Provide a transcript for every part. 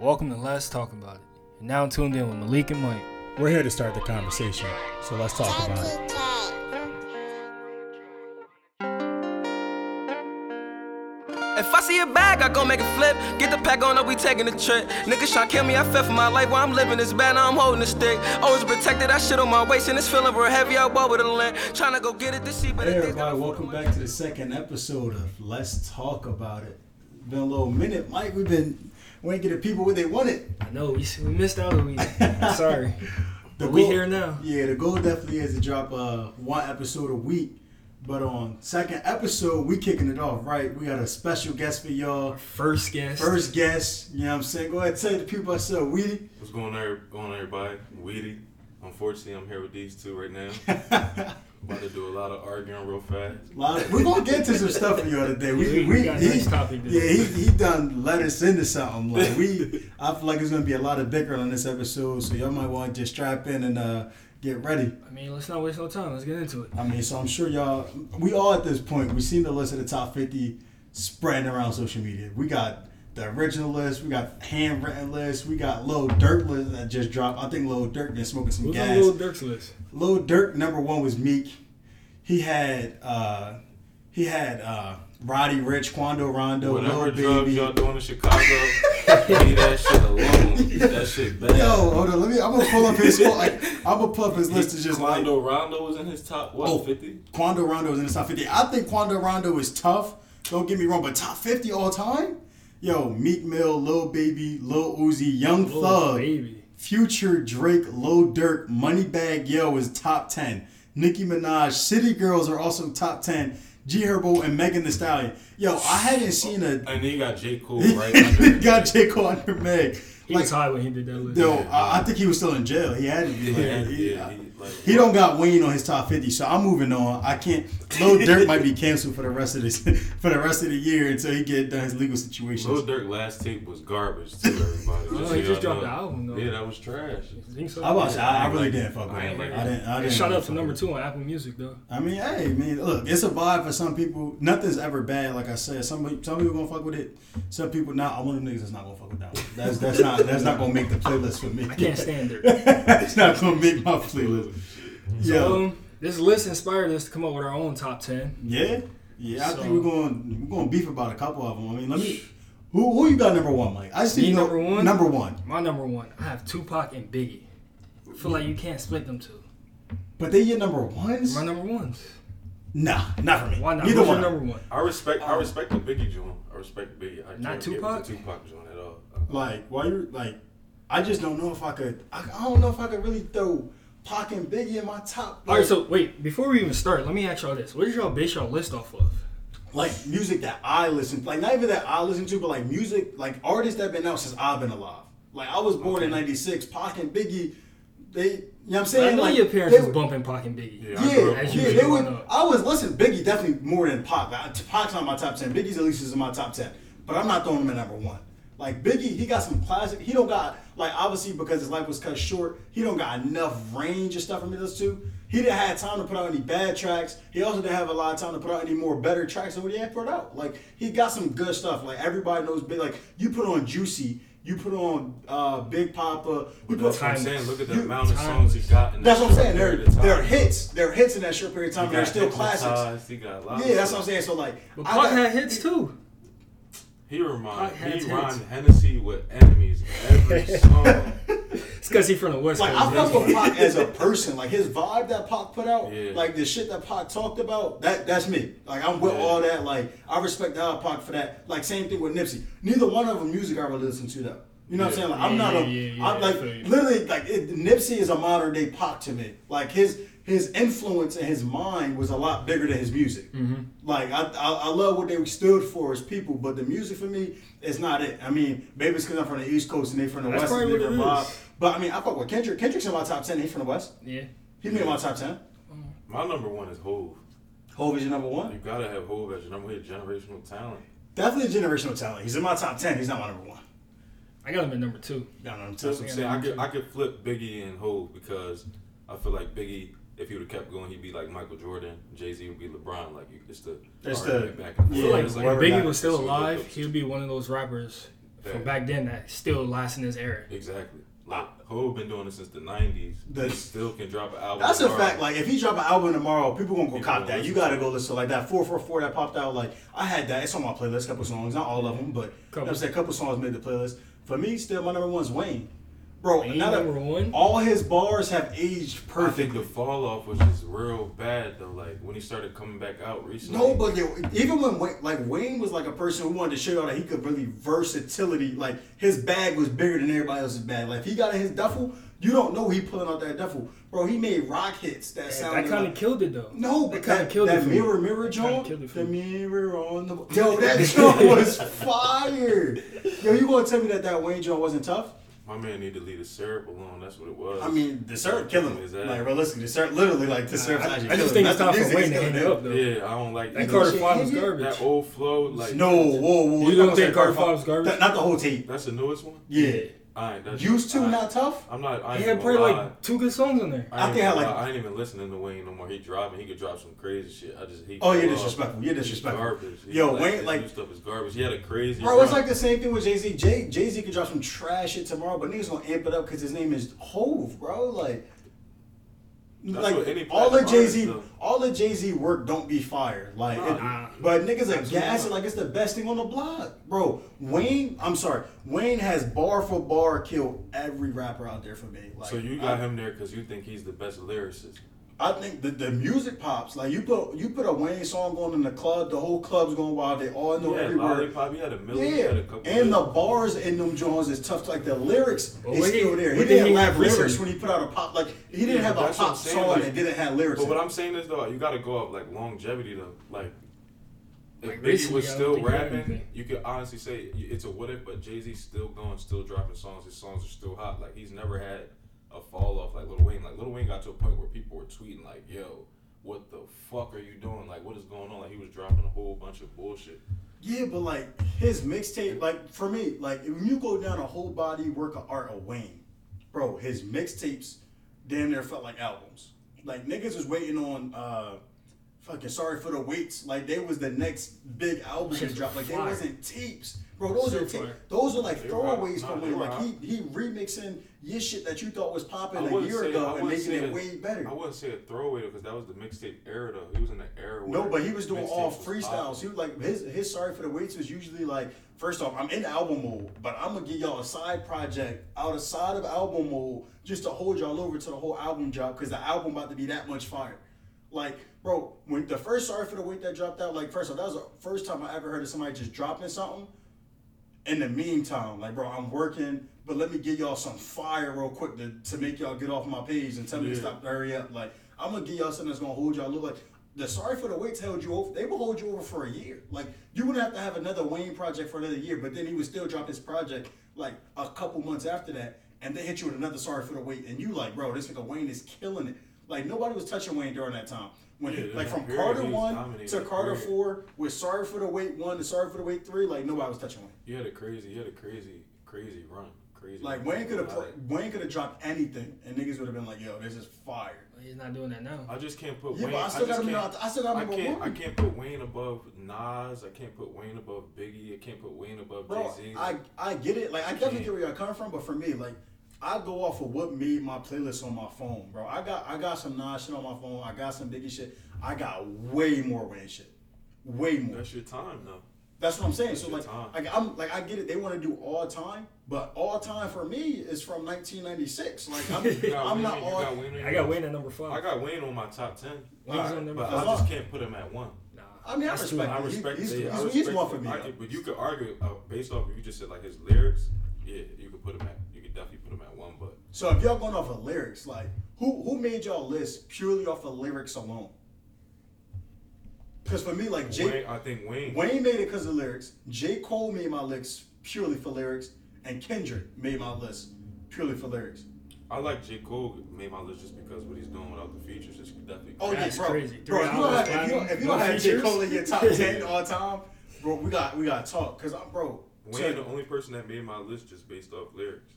Welcome to Let's Talk About It. You're now tuned in with Malik and Mike. We're here to start the conversation, so let's talk about it. If I see a bag, I gon' make a flip. Get the pack on up, we taking a trip. Niggas try kill me, I fell for my life. While I'm living this bad, now I'm holding a stick. Always protected, that shit on my waist, and it's feeling real heavy. I ball with a lint. Tryna go get it this year, but Hey it everybody, welcome back to the second episode of Let's Talk About It. Been a little minute, Mike. We've been we ain't getting people what they wanted. I know we, we missed out on week. Sorry. The But we goal- here now. Yeah, the goal definitely is to drop uh, one episode a week. But on second episode, we kicking it off right. We got a special guest for y'all. First guest. First guest, you know what I'm saying? Go ahead and tell the people I said Weedy. What's going on, going on, everybody? Weedy. Unfortunately, I'm here with these two right now. About to do a lot of arguing real fast. Lot- We're gonna get to some stuff for y'all today. We, We- we, we got he- nice topic Yeah, he, he done let us into something. Like we, I feel like there's gonna be a lot of bickering on this episode, so y'all might want to just strap in and uh, get ready. I mean, let's not waste no time. Let's get into it. I mean, so I'm sure y'all, we all at this point, we seen the list of the top 50 spreading around social media. We got the original list, we got handwritten list, we got Lil Durk list that just dropped. I think Lil Durk been smoking some Who's on gas. Lil Durk's list? Lil Durk number one was Meek. He had uh he had uh Roddy Ricch, Quando Rondo, Whatever Lil drugs Baby. y'all doing in Chicago, leave that shit alone. That shit bad. Yo, hold on, let me. I'm gonna pull up his. Like, I'm gonna pull up his list. Is just like Quando Rondo was in his top what Oh. 50? Quando Rondo was in the top 50. I think Quando Rondo is tough. Don't get me wrong, but top 50 all time. Yo, Meek Mill, Lil Baby, Lil Uzi, Young Lil Thug, baby. Future, Drake, Lil Durk, Moneybagg Yo is top 10. Nicki Minaj, City Girls are also top 10. G Herbo and Megan Thee Stallion. Yo, I hadn't seen a. And then you got J. Cole right under got J. Cole under Meg. He Like, was high when he did that list. yo, I, I think he was still in jail. He had to be. Like, Yeah, he, yeah, he, like, he don't got Wayne on his top fifty, so I'm moving on. I can't. Lil Durk might be canceled for the rest of this for the rest of the year until he get done his legal situation. Lil Durk last tape was garbage too, everybody. Oh, so he just dropped know. the album, though. Yeah, that was trash. You think so? I watched. I, I really like didn't fuck with I it. ain't I didn't. it. I didn't. shot up to number two on Apple Music, though. I mean, hey, man, look, it's a vibe for some people. Nothing's ever bad. Like I said, some some people gonna fuck with it. Some people not. I'm one of them niggas that's not gonna fuck with that one. That's that's not that's not gonna make the playlist for me. I can't stand it. it's not gonna make my playlist. So, Yo, um, this list inspired us to come up with our own top 10. yeah, yeah. I So- think we're going we're going to beef about a couple of them. I mean, let me. Who who you got number one, Mike? I see Me need number one? Number one. My number one, I have Tupac and Biggie. I feel like you can't split them two. But they your number ones? My number ones. Nah, not for me. Why not? Neither Who's one. your number one? I respect I respect the Biggie joint. I respect Biggie. I Not can't get with Tupac? The Tupac joint at all. Like, why you like? I just don't know if I could. I, I don't know if I could really throw Pac and Biggie in my top. All right, so wait, before we even start, let me ask y'all this: What did y'all base y'all list off of? like music that I listen, like not even that I listen to, but like music, like artists that been out since I've been alive. Like I was born in '96. Pac and Biggie, they, you know what I'm saying? I know like, your parents they was were- bumping Pac and Biggie. Yeah, I grew up Yeah, As yeah, they I would. know. I was listen. Biggie definitely more than Pac. I- Pac's not my top ten. Biggie's at least is in my top ten, but I'm not throwing him at number one. Like Biggie, he got some classic. He don't got like obviously because his life was cut short. He don't got enough range of stuff for me to listen to. He didn't have time to put out any bad tracks. He also didn't have a lot of time to put out any more better tracks than what he had put out. Like he got some good stuff. Like everybody knows big. Like you put on Juicy, you put on uh, Big Poppa. You That's what I'm saying. Look at the You- amount of songs he got. In that's that what I'm saying. They're, period of time. they're hits. They're hits in that short period of time. He They're got still classics. He got a lot Yeah, of that's what I'm saying. So like, But I Pac had hits too. He remind Pac had he hits. Hennessy with enemies every song. It's because he from the West Like Coast. I fuck with Pac as a person. Like his vibe that Pac put out, Yeah. like the shit that Pac talked about. That that's me. Like I'm with Yeah. all that. Like I respect the Pac for that. Like same thing with Nipsey. Neither one of them music I really listen to though. You know what I'm saying? Like I'm not a. yeah, yeah, I'm like literally like it, Nipsey is a modern day Pac to me. Like his his influence and his mind was a lot bigger than his music. Mm-hmm. Like I, I I love what they stood for as people, but the music for me is not it. I mean, maybe it's because I'm from the East Coast and they from the That's West. and probably what it vibe. is. But I mean, I fuck with Kendrick. Kendrick's in my top ten. He's from the West. Yeah. He made my top ten. My number one is Hov. Hov is your number one. You gotta have Hov as your number one generational talent. Definitely a generational talent. He's in my top ten. He's not my number one. I got him at number two. Got number That's two. what I'm saying. I could I could flip Biggie and Hov because I feel like Biggie, if he would have kept going, he'd be like Michael Jordan. Jay Z would be LeBron. Like you- it's the It's the- back and yeah, I feel like if whoever Biggie was still alive, he would be one of those rappers from back then that still lasts in this era. Exactly. Like Hov been doing it since the '90s. The- he still can drop an album. That's a fact. Like if he drop an album tomorrow, people gonna go People cop gonna that. You gotta go listen to like that four four four that popped out. Like I had that. It's on my playlist. A couple songs, not all of them, but you know I'm Couple. saying. Couple songs made the playlist. For me, still my number one's Wayne. Bro, Wayne now that- number one? All his bars have aged I think perfectly. the fall off was just real bad though. Like when he started coming back out recently. No, but yo, even when Wayne, like Wayne was like a person who wanted to show y'all that he could really versatility. Like his bag was bigger than everybody else's bag. Like if he got in his duffel, you don't know he pulling out that duffel, bro. He made rock hits that Yeah, sounded that kind of like, killed it though. No, that but kind that, of killed that it. for me. mirror mirror That joint, killed it for the me. mirror on the yo, that joint was fire. Yo, you gonna tell me that that Wayne joint wasn't tough? My man need to leave the syrup alone. That's what it was. I mean, the syrup killing him. ass. Like realistically, the syrup literally like the syrup's I, actually I just think it's That's time for Wayne to is hang it up though. Yeah, I don't like That that. Carter shit Five was garbage. That old flow, like No, whoa, whoa. Whoa. You don't think Carter Five- Five's garbage? That- Not the whole tape. That's the newest one. Yeah. I ain't. That's, Used to I, not tough. I'm not. I ain't He had even probably lie. like two good songs on there. I I, ain't think I even like- gonna lie, I ain't even listening to Wayne no more. He dropping. He could drop some crazy shit. I just hate. Oh, you're disrespectful. You're disrespectful. Garbage. He- Yo, like, Wayne, his like- new stuff is garbage. He had a crazy. Bro, it's like the same thing with Jay Z. Jay Jay Z could drop some trash shit tomorrow, but niggas gonna amp it up because his name is Hov, bro. Like, That's like all the Jay Z, all the Jay Z work don't be fire. Like, Nah, it- nah. but niggas are gassing like it's the best thing on the block, bro. Wayne, I'm sorry, Wayne has bar for bar killed every rapper out there for me. Like, So you got I, him there because you think he's the best lyricist. I think the, the music pops. Like you put you put a Wayne song on in the club, the whole club's going wild. They all know Yeah, every word. Lollipop. He had a million. Yeah, had a couple. and the bars in them Jones is tough. Like the lyrics But is what he- still there. He did didn't he have have lyrics recently? when he put out a pop. Like he didn't Yeah, have a pop saying, song like- that didn't have lyrics. But what it. I'm saying is though, you got to go up like longevity though. Like if Like, Biggie was still think he had rapping, you could honestly say it's a what if. But Jay Z's still going, still dropping songs. His songs are still hot. Like he's never had a fall off like Lil Wayne. Like Lil Wayne got to a point where people were tweeting like, "Yo, what the fuck are you doing? Like what is going on?" Like he was dropping a whole bunch of bullshit. yeah, but like his mixtape, like for me, like when you go down a whole body work of art of Wayne, bro, his mixtapes damn near felt like albums. Like niggas was waiting on. uh Fucking sorry for the waits. Like they was the next big album to drop. Like they wasn't tapes, bro. Those are fire. those are like throwaways Nah, from they Wayne. were Like he he remixing your shit that you thought was popping I a year say- ago and making it way better. I wouldn't say a throwaway though, because that was the mixtape era though. He was in the era. No, but he was doing all freestyles. popping. He was like his his sorry for the waits was usually like first off, I'm in album mode, but I'm gonna give y'all a side project outside of album mode just to hold y'all over to the whole album drop because the album about to be that much fire. Like, bro, when the first sorry for the wait that dropped out, like first off, that was the first time I ever heard of somebody just dropping something. In the meantime, like bro, I'm working, but let me give y'all some fire real quick to, to make y'all get off my page and tell me to stop hurry up. Like I'm gonna give y'all something that's gonna hold y'all look like the sorry for the waits held you over. They will hold you over for a year. Like you wouldn't have to have another Wayne project for another year, but then he would still drop his project like a couple months after that, and they hit you with another sorry for the wait, and you like, bro, this nigga Wayne is killing it. Like nobody was touching Wayne during that time. When Yeah, like from period, Carter one to Carter period. four with sorry for the wait one to sorry for the wait three, like nobody was touching Wayne. He had a crazy, he had a crazy, crazy run. Crazy. Like. Wayne could have Like, Wayne could have dropped anything, and niggas would have been like, "Yo, this is fire." He's not doing that now. I just can't put Yeah, Wayne. but I still got him. can't- I still got him I can't. I can't put Wayne above Nas. I can't put Wayne above Biggie. I can't put Wayne above Bro, Jay Z. I I get it. Like I definitely can't. get where you're coming from, but for me, like I go off of what made my playlist on my phone, bro. I got I got some Nas shit on my phone. I got some Biggie shit. I got way more Wayne shit, way more. That's your time though. That's what I'm saying. That's So like, time. like I'm like I get it. They want to do all time, but all time for me is from 1996. Like I'm, got I'm Wayne, not all. got Wayne I got Wayne at number five. I got Wayne on my top ten. Wayne's Alright, but five. I just can't put him at one. Nah, I mean, I that's too respect high. I He- respect. he's- yeah, he's- I he's respect one for me, could, but you could argue uh, based off if you just said like his lyrics. Yeah, you could put him at. You could definitely put him at one. But So if y'all going off of lyrics, like who who made y'all list purely off of lyrics alone? Because for me, like Jay, Wayne, I think Wayne. Wayne made it because of lyrics. J. Cole made my list purely for lyrics, and Kendrick made my list purely for lyrics. I like J Cole made my list just because what he's doing without the features is definitely. Oh That's yeah, bro. crazy. Bro, Three if you don't have, if you don't, if you don't have J. Cole in your top ten all time, bro, we got we got to talk. Cause I'm bro. Wayne, so- the only person that made my list just based off lyrics.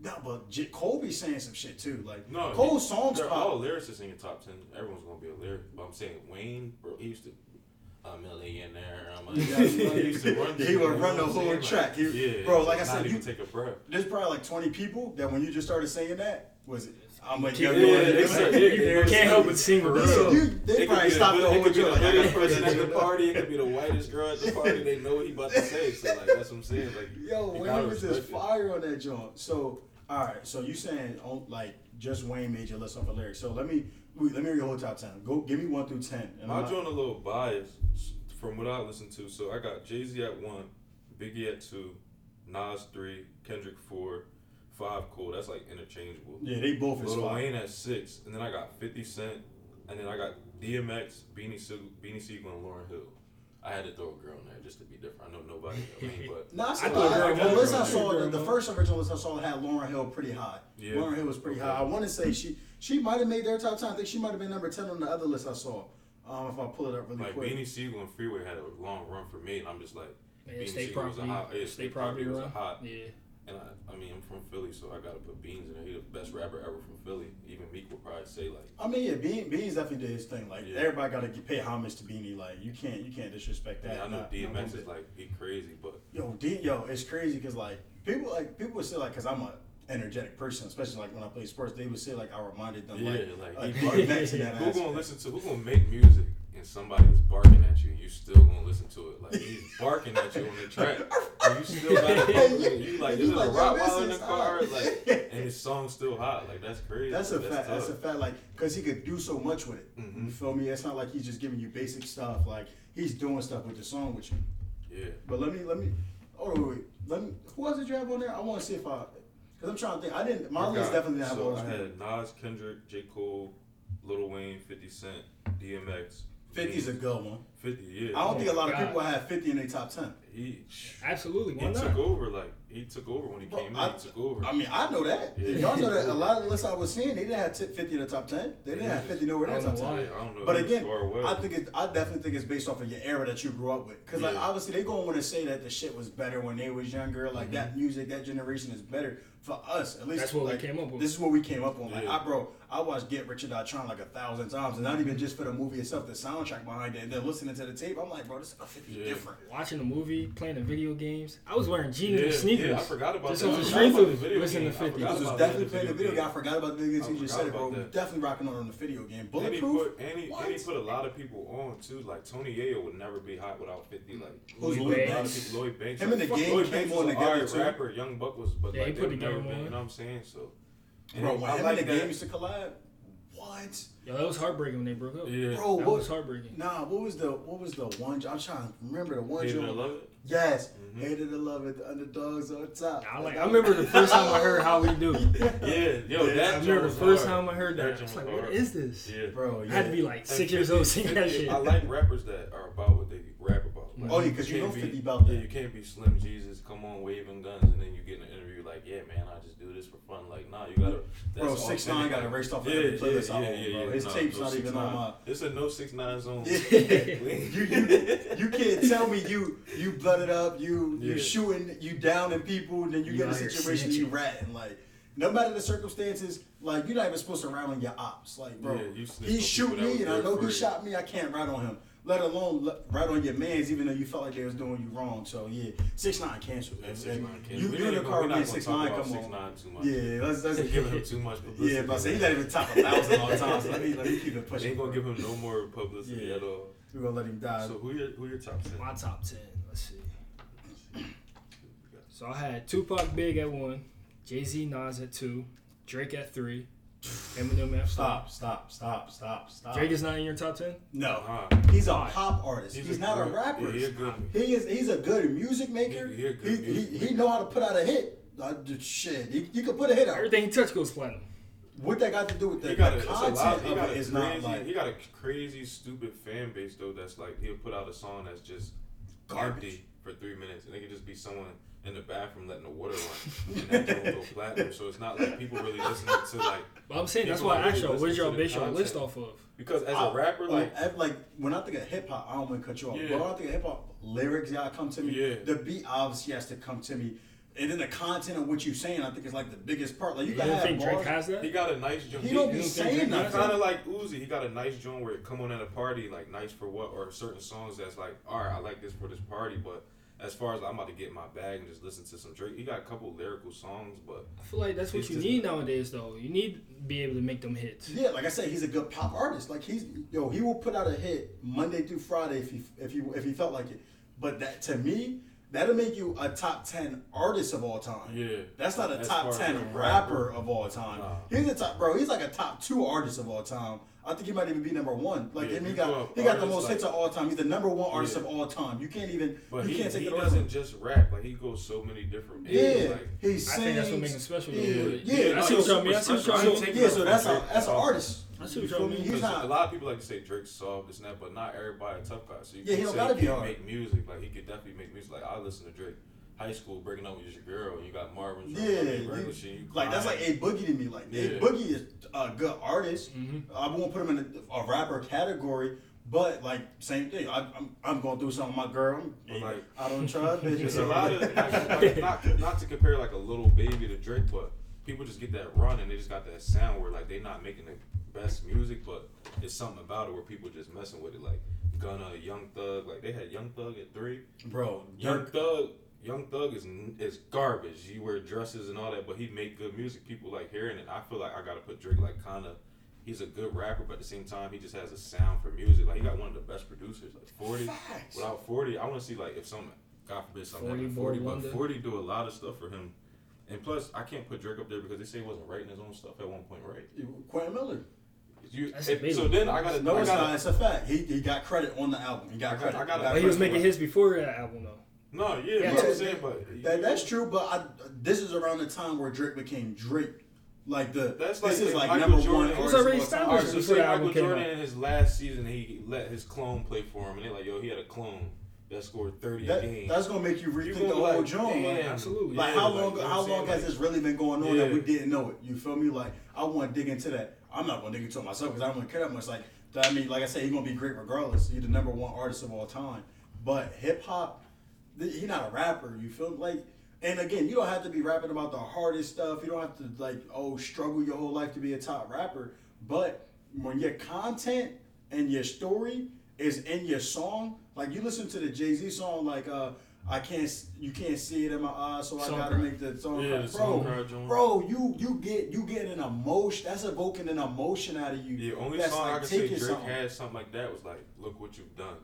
No, but J- Cole saying some shit too. Like No, Cole's he- songs they're pop. all lyricists in your top ten. Everyone's gonna be a lyric. But I'm saying Wayne, bro, he used to a millionaire. I'm like, Yeah, I used to run. he would run the whole saying? track. He- yeah, bro, like I said, you- take a breath. There's probably like 20 people that when you just started saying that, was it? I'm like, Yeah, yo, yeah, it's like, yeah, you can't help but sing with you- They probably be the stopped the whole it could be joke. the Like, I person at the party. It could be the whitest girl at the party. They know what he about to say. So like that's what I'm saying. Like Yo, Wayne was just fire on that joint. So, all right. So you saying oh, like just Wayne made your list off of lyrics. So let me wait, let me hear your whole top ten. Go give me one through ten. And I'm not- joint a little bias from what I listened to. So I got Jay Z at one, Biggie at two, Nas three, Kendrick four, five cool. That's like interchangeable. yeah, they both is Lil. Wayne at six, and then I got Fifty Cent, and then I got DMX, Beanie Sigel, Beanie Sigel, and Lauryn Hill. I had to throw a girl in there just to be different. I know nobody. I mean, but No, I I saw thought I, Girl the Mom I saw, Girl the, the first original list I saw had Lauryn Hill pretty high. Yeah. Lauryn Hill was pretty Okay. high. I want to say she she might have made their top ten. I think she might have been number ten on the other list I saw. Um, if I pull it up really like quick. Beanie Sigel and Freeway had a long run for me, and I'm just like, Man, Beanie state Siegel was a hot, yeah, state State property Property was a hot, Yeah. And I, I mean, I'm from Philly, so I gotta put Beans in there. He the best rapper ever from Philly. Even Meek would probably say like, I mean, yeah, Bean Beans definitely did his thing. Like Yeah. everybody got to pay homage to Beanie. Like you can't you can't disrespect that. mean, I know Not- not DMX one is like he crazy, but Yo, D, yo, it's crazy because like people like people would say like because I'm a energetic person, especially like when I play sports, they would say like I reminded them yeah, like like, like, Mark Banks in that who gonna listen to? Who gonna make music and somebody is barking at you? You still gonna listen to it? Like he's barking at you on the track, you still gotta And you- you like you like, this in the car, like, and his song's still hot. Like that's crazy. That's a Like, fact. That's a fact. Like, cause he could do so much with it. Mhm. You feel me? It's not like he's just giving you basic stuff. Like he's doing stuff with the song with you. Yeah. But let me let me. Oh wait, wait. Let me. Who else did you have on there? I want to see if I. Cause I'm trying to think. I didn't. My list definitely didn't have so all I had Nas, Kendrick, J. Cole, Lil Wayne, 50 Cent, DMX. 50's a good one. 50, yeah. I don't think a lot of oh people have 50 in their top 10. He, Absolutely. Why he not? took over, like, he took over when he Bro, came I- in. He took over. I mean, I know that. Yeah. Y'all know that a lot of the lists I was seeing, they didn't have t- 50 in the top 10. They didn't have 50 nowhere in the top 10. I don't know. But again. I think it, I definitely think it's based off of your era that you grew up with. Because like obviously they gonna want to say that the shit was better when they was younger. Like Mm-hmm. that music, that generation is better for us. At least That's what we came up with. This is what we came up on. Like Yeah. I bro, I watched Get Rich or Die Trying like a thousand times, and not even just for the movie itself, the soundtrack behind it. And then listening to the tape, I'm like, bro, this is a 50 Yeah. different. Watching the movie, playing the video games. I was wearing jeans yeah, and sneakers. Yeah, I forgot about Just that. off I the forgot strength about of the video listening to game. I 50. I was definitely playing the video game. I forgot about the video game. I You just forgot said it, bro. that. Definitely rocking on on the video game. And he Bulletproof. put and he, and he put a lot of people on too. Like Tony Yayo would never be hot without Fifty. Like Who's Lloyd Lloyd Banks? Banks? Lloyd Banks. Him like, and the fuck, game Lloyd came Banks on was an together, alright too. rapper. Young Buck was, but Yeah, like he they put the never game been. on. You know what I'm saying? So. Bro, when I him like and the game used to collab, what? Yo, that was heartbreaking when they broke up. Yeah. Bro, That what was heartbreaking. Nah, what was the what was the one? I'm trying to remember the one. Hated joint- or. Yes, Mhm. hated to love it. The underdogs on top. I like. I remember the first time I heard "How We Do." Yeah, yo, Yeah, that I remember the first hard. time I heard that. I was like, was "What hard. is this?" Yeah. bro. I Yeah. had to be like six years 50 old singing that shit. I like rappers that are about what they rap about. Like, Oh, yeah, you 'cause you can't know be- about that. Yeah, you can't be Slim Jesus, come on, waving guns, and then you get in an interview like, yeah, man, I just do this for fun. Like, nah, you gotta. Bro, 6ix9ine authentic. got erased off of yeah, every yeah, playlist yeah, yeah, yeah, bro. His Nah, tape's no not even 6ix9ine. on my- It's a no six nine zone. you, you you can't tell me you you blooded up, you you shooting, you downing people, and then you, You get in a situation you ratting. Like no matter the circumstances, like you're not even supposed to rat on your ops. Like bro, Yeah, he shoot me, and I know he shot me. I can't rat on him. Let alone right on your man's, even though you felt like they was doing you wrong. So yeah, six nine canceled. Yeah, 6ix9ine can't- You we you in the car we're not being gonna six talk nine. Come 6ix9ine on. too much. Yeah, let's let's They giving him too much publicity. Yeah, but I say he's not even top a thousand all the time. So let me let me keep it They pushing. ain't gonna give him no more publicity Yeah. at all. We're gonna let him die. So who your who your top ten? My top ten. Let's see. So I had Tupac Big at one, Jay Z Nas at two, Drake at three, Eminem at Stop, stop, stop, stop, stop. four. Drake is not in your top ten. no, Nah, he's a pop artist. He's, not a good- rapper. Yeah, he a good. He is. He's a good music maker. He- he a good he, music he, he know how to put out a hit. Uh, d- shit, he, you could put a hit out. Everything he touched goes platinum. What that got to do with the, He got a, the it's a content lot, he of got it a is crazy, not like he got a crazy stupid fan base though. That's like he'll put out a song that's just Garbage. empty for three minutes, and it could just be someone in the bathroom letting the water run, and that don't go platinum. So it's not like people really listening to like But I'm saying that's People why I don't asked really y'all, what did listen y'all to the base your list off of? because as I- a rapper, like ev- like when I think of hip hop, I don't want to cut you off. Yeah. But when I think of hip hop, lyrics y'all come to me. Yeah. The beat obviously has to come to me. and then the content of what you're saying, I think is like the biggest part. Like you You can don't have think Drake has that? He got a nice joint. He don't You be don't think saying Drake nothing. has Kind of like Uzi, he got a nice joint where it come on at a party, like nice for what, or certain songs that's like, all right, I like this for this party, but as far as I'm about to get in my bag and just listen to some Drake, he got a couple lyrical songs, but I feel like that's what you just- need nowadays, though. You need to be able to make them hits. Yeah, like I said, he's a good pop artist. Like he's yo, he will put out a hit Monday through Friday if he if he if he felt like it. But that to me, that'll make you a top ten artist of all time. Yeah. that's not a As top ten rapper. rapper. of all time. Nah. He's a top bro. He's like a top two artist of all time. I think he might even be number one. Like Yeah, and he got he got the most like- hits of all time. He's the number one artist Yeah. of all time. You can't even but you he, can't take he it away doesn't just rap, like he goes so many different Yeah, angles, like he sings. I think that's what makes him special, though. Yeah, But- yeah. I see what y'all mean. I see what y'all so- mean. Take Yeah, so that's a that's an artist. I see what You y'all feel me? mean. He's not. a lot of people like to say Drake's soft, this and that, but not everybody a tough guy. So you Yeah, he can don't say gotta he be can't hard. make music. Like he could definitely make music. Like I listen to Drake. High school breaking up with your girl, and you got Marvin. Yeah, regular shit, you like that's like a boogie to me. Like a boogie is a good artist. Mhm. I won't put him in a, a rapper category, but like same thing. I, I'm I'm going through something with my girl. But, like- I don't try bitches. A lot of like, like, not not to compare like a little baby to Drake, but people just get that run and they just got that sound where like they're not making the best music, but it's something about it where people just messing with it. Like Gunna, Young Thug, like they had Young Thug at three. bro. Young Dirk, Thug, Young Thug is is garbage. He wear dresses and all that, but he make good music. People like hearing it. I feel like I gotta put Drake like kind of. He's a good rapper, but at the same time, he just has a sound for music. Like he got one of the best producers. Like Forty, Facts. without Forty, I want to see like if some God forbid something 40 like Forty, Wonder. but Forty do a lot of stuff for him. And plus, I can't put Drake up there because they say he wasn't writing his own stuff at one point, right? Quentin Miller. You, That's it- so then I gotta, No, I gotta, not. It's a fact. He he got credit on the album. He got I got- credit. I gotta- got But he was making his before that album, though. No, yeah, Yeah, that's what I'm saying, but That, that's true, but I, this is around the time where Drake became Drake. Like the That's like this is like Michael number Jordan one. It was already of all time. All right, established so say Michael came Jordan out. in his last season, he let his clone play for him, and they're like, yo, he had a clone that scored 30 a game. that's gonna make you You rethink the whole like, joint. Like. Absolutely. Like Yeah, how long? you know how long saying? has this really been going on that we didn't know it? You feel me? Like I want to dig into that. I'm not gonna dig into it myself because I don't really care that much. Like I mean, like I said, he's gonna be great regardless. He's the number one artist of all time. But hip hop, he's not a rapper. You feel like? And again, you don't have to be rapping about the hardest stuff. You don't have to like oh struggle your whole life to be a top rapper. But when your content and your story is in your song, like you listen to the Jay Z song, like uh, I can't, you can't see it in my eyes, so I Song gotta cry. make the song. Yeah, the bro, song cry joint. bro, you you get you get an emotion. That's evoking an emotion out of you. the only that's song I like can say Drake something. had something like that was like, look what you've done.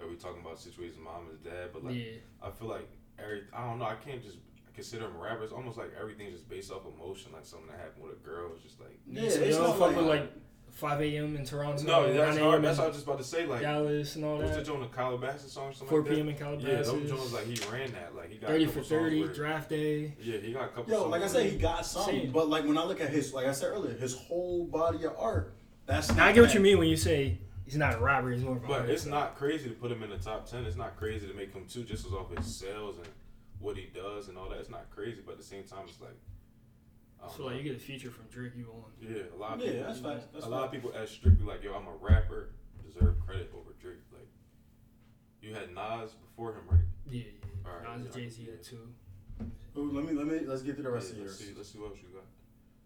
Like we talking about situations, mom and dad, but like Yeah. I feel like every, I don't know, I can't just consider him rappers. Almost like everything's just based off emotion, like something that happened with a girl. It's just like Yeah, so it's y'all not fuck like- with like 5 a.m. in Toronto. no, that's 9 hard. That's what I was just about to say. Like Dallas and all what's the that. joint, the Calabasas song, or something 4 like that? p.m. in Yeah, Calabasas. those joints like he ran that. Like he got a 30 couple for 30, where- draft day. Yeah, he got a couple. Yo, songs like I said, he got something. Same. But like when I look at his, like I said earlier, his whole body of art. That's Now, I not get what you mean when you say he's not a rapper, he's more of But artist. it's not crazy to put him in the top ten. It's not crazy to make him two just as off his sales and what he does and all that. It's not crazy, but at the same time, it's like. I don't So know. like you get a feature from Drake, you want. yeah, a lot of Yeah, people. that's facts. That's a lot of people as strictly like, yo, I'm a rapper, deserve credit over Drake. Like, you had Nas before him, right? Yeah, yeah. Alright, Nas and. Jay Z at two. Ooh, let me let me let's get to the rest Yeah, of let's see, yours. let's see what else you got.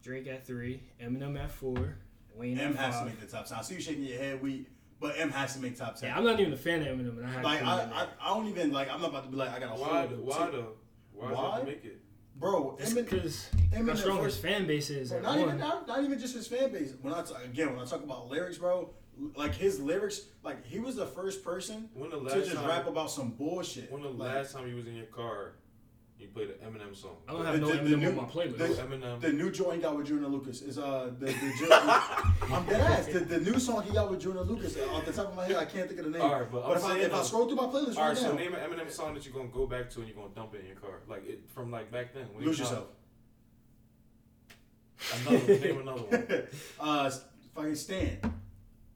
Drake at three, Eminem at four, Wayne M at has to make the top ten. I see you shaking your head. We, but M has to make top ten. Yeah, I'm not even a fan of Eminem, and I have like to I, put him in I. I don't even like. I'm not about to be like I got a Why? hold. Why though? why, why to make it? bro? It's Emin- because Eminem how strong his fan base is. Bro, at not even not, not even just his fan base. When I t- again when I talk about lyrics, bro, like his lyrics, like he was the first person When the to just time? rap about some bullshit. when the Like, last time you was in your car, you played an Eminem song. I don't The- have no the- the Eminem new- on my playlist. the- Eminem. The new joint he got with Joyner Lucas is uh the, the ju- I'm dead ass. The, the new song he got with Joyner Lucas uh, off the top of my head I can't think of the name. All right, but I'm if, I, if I scroll through my playlist All right right, so now, name an Eminem song that you're gonna go back to and you're gonna dump it in your car, like it from like back then. When lose was yourself. Another name another one. uh, fucking Stan.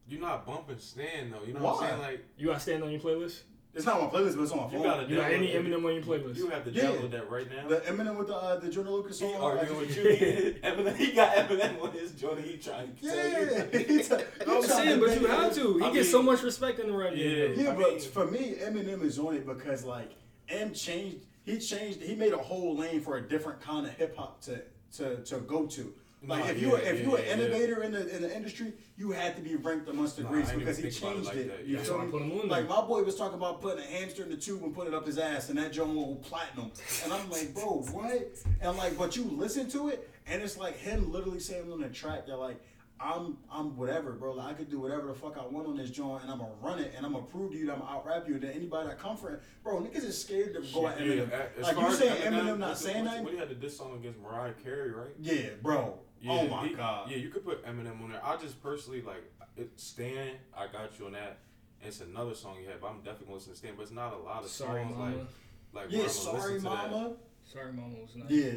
You're not bumping Stan though. You know Why? what I'm saying? Like You got stand on your playlist? It's not on my playlist, but it's on my you phone. gotta You got download any it. Eminem on your playlist? You have to Yeah. download that right now. the Eminem with the uh, the Joyner Lucas song. He I arguing with you. Eminem, he got Eminem on his joint. He trying to Yeah, tell you. He's a- I'm he's trying saying, to but you make have to. He I gets so mean- much respect in the rap game. Yeah. Yeah, I but mean- for me, Eminem is on it because like M changed. he changed. He made a whole lane for a different kind of hip hop to to to go to. Like Nah, if yeah, you were if yeah, you were an yeah, innovator in the in the industry, you had to be ranked amongst the Nah, greats because he even think about it changed like it. You Yeah. feel That's why I me? put Like my boy was talking about putting a hamster in the tube and putting it up his ass, and that joint will platinum. And I'm like, bro, what? And like, but you listen to it, and it's like him literally saying on the track that like. I'm I'm whatever, bro. Like I could do whatever the fuck I want on this joint, and I'm gonna run it, and I'm gonna prove to you that I'm gonna out rap you. And then anybody that come for it, bro, niggas is scared to go at Yeah, Eminem. a- as like far you as saying Eminem, not what's the- saying what's- nothing? What he had to diss song against Mariah Carey, right? Yeah, bro. Yeah, oh my he- god. Yeah, you could put Eminem on there. I just personally like it, Stan. I got you on that. It's another song you have, but I'm definitely gonna listen to Stan. But it's not a lot of Sorry, songs mama. like like. where Yeah, I'ma sorry, listen to that. mama. Sorry, mama was not. Yeah,